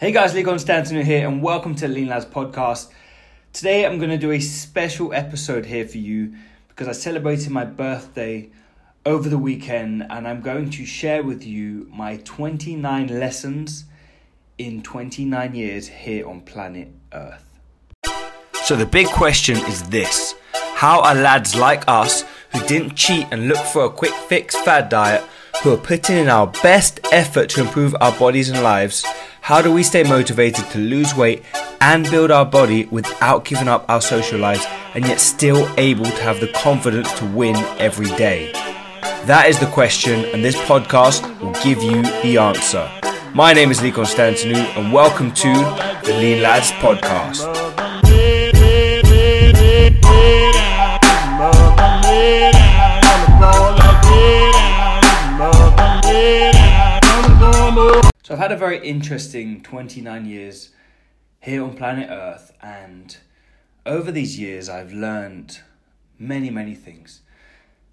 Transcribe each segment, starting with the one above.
Hey guys, Lee Constantinou here, and welcome to Lean Lads Podcast. Today I'm going to do a special episode here for you because I celebrated my birthday over the weekend, and I'm going to share with you my 29 lessons in 29 years here on planet Earth. So, the big question is this How are lads like us who didn't cheat and look for a quick fix fad diet, who are putting in our best effort to improve our bodies and lives? How do we stay motivated to lose weight and build our body without giving up our social lives and yet still able to have the confidence to win every day? That is the question, and this podcast will give you the answer. My name is Lee Constantinou, and welcome to the Lean Lads Podcast. Had a very interesting 29 years here on planet Earth, and over these years I've learned many, many things.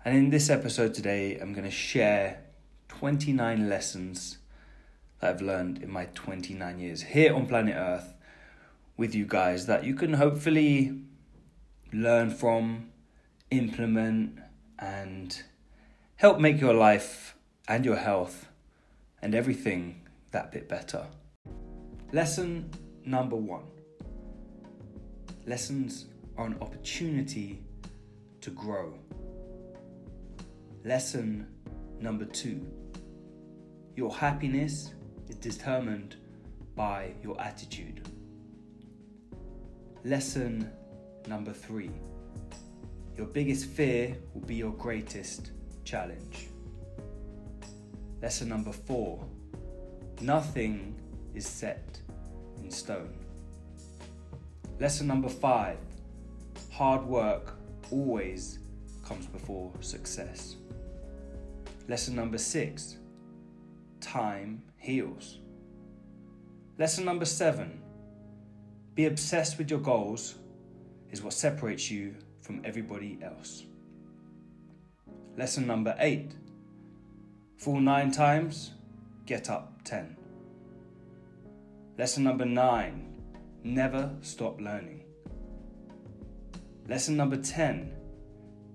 And in this episode today, I'm going to share 29 lessons that I've learned in my 29 years here on planet Earth with you guys that you can hopefully learn from, implement, and help make your life and your health and everything that bit better. Lesson number one lessons are an opportunity to grow. Lesson number two your happiness is determined by your attitude. Lesson number three your biggest fear will be your greatest challenge. Lesson number four nothing is set in stone. Lesson number five hard work always comes before success. Lesson number six time heals. Lesson number seven be obsessed with your goals is what separates you from everybody else. Lesson number eight Fall nine times, get up ten. Lesson number nine never stop learning. Lesson number 10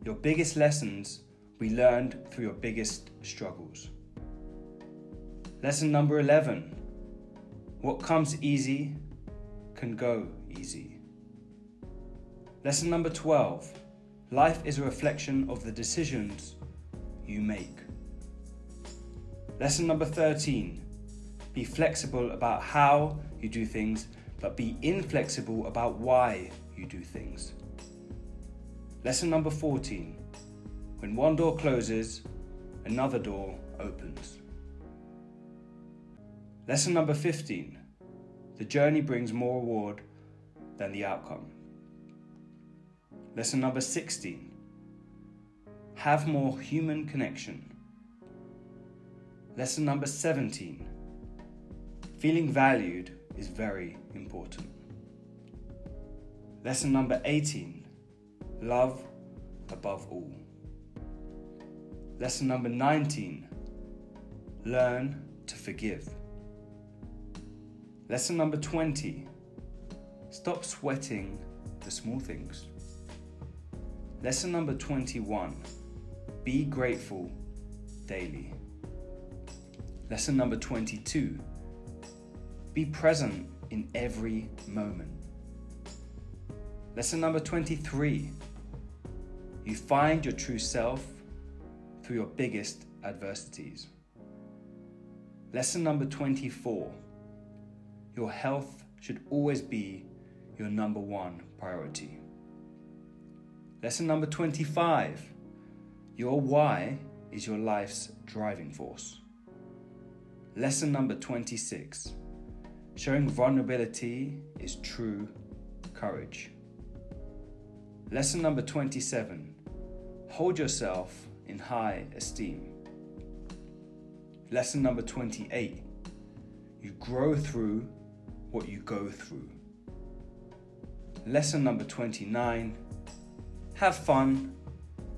your biggest lessons we learned through your biggest struggles. Lesson number 11 what comes easy can go easy. Lesson number 12 life is a reflection of the decisions you make. Lesson number 13 Be flexible about how you do things, but be inflexible about why you do things. Lesson number 14 When one door closes, another door opens. Lesson number 15 The journey brings more reward than the outcome. Lesson number 16 Have more human connection. Lesson number 17 Feeling valued is very important. Lesson number 18 Love above all. Lesson number 19 Learn to forgive. Lesson number 20 Stop sweating the small things. Lesson number 21 Be grateful daily. Lesson number 22 Be present in every moment. Lesson number 23 You find your true self through your biggest adversities. Lesson number 24 Your health should always be your number one priority. Lesson number 25 Your why is your life's driving force. Lesson number 26 Showing vulnerability is true courage. Lesson number 27 Hold yourself in high esteem. Lesson number 28 You grow through what you go through. Lesson number 29 Have fun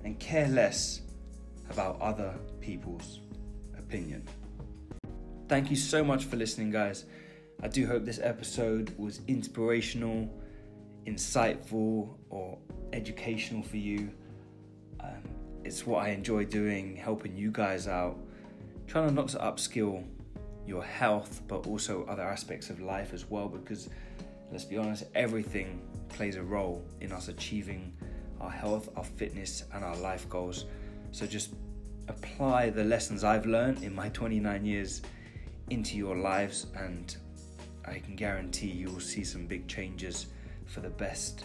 and care less about other people's opinion. Thank you so much for listening, guys. I do hope this episode was inspirational, insightful, or educational for you. Um, it's what I enjoy doing, helping you guys out, trying to not to upskill your health, but also other aspects of life as well. Because let's be honest, everything plays a role in us achieving our health, our fitness, and our life goals. So just apply the lessons I've learned in my 29 years into your lives, and I can guarantee you will see some big changes for the best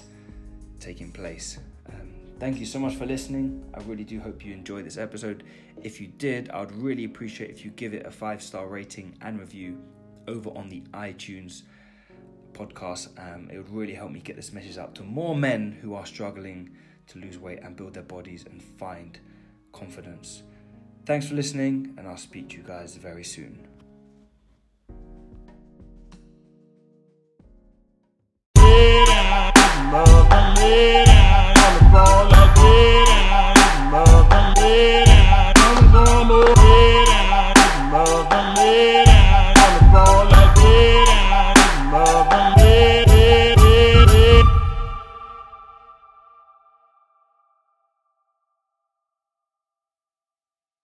taking place. Um, thank you so much for listening. I really do hope you enjoyed this episode. If you did, I would really appreciate if you give it a five star rating and review over on the iTunes podcast. Um, it would really help me get this message out to more men who are struggling to lose weight and build their bodies and find confidence. Thanks for listening, and I'll speak to you guys very soon.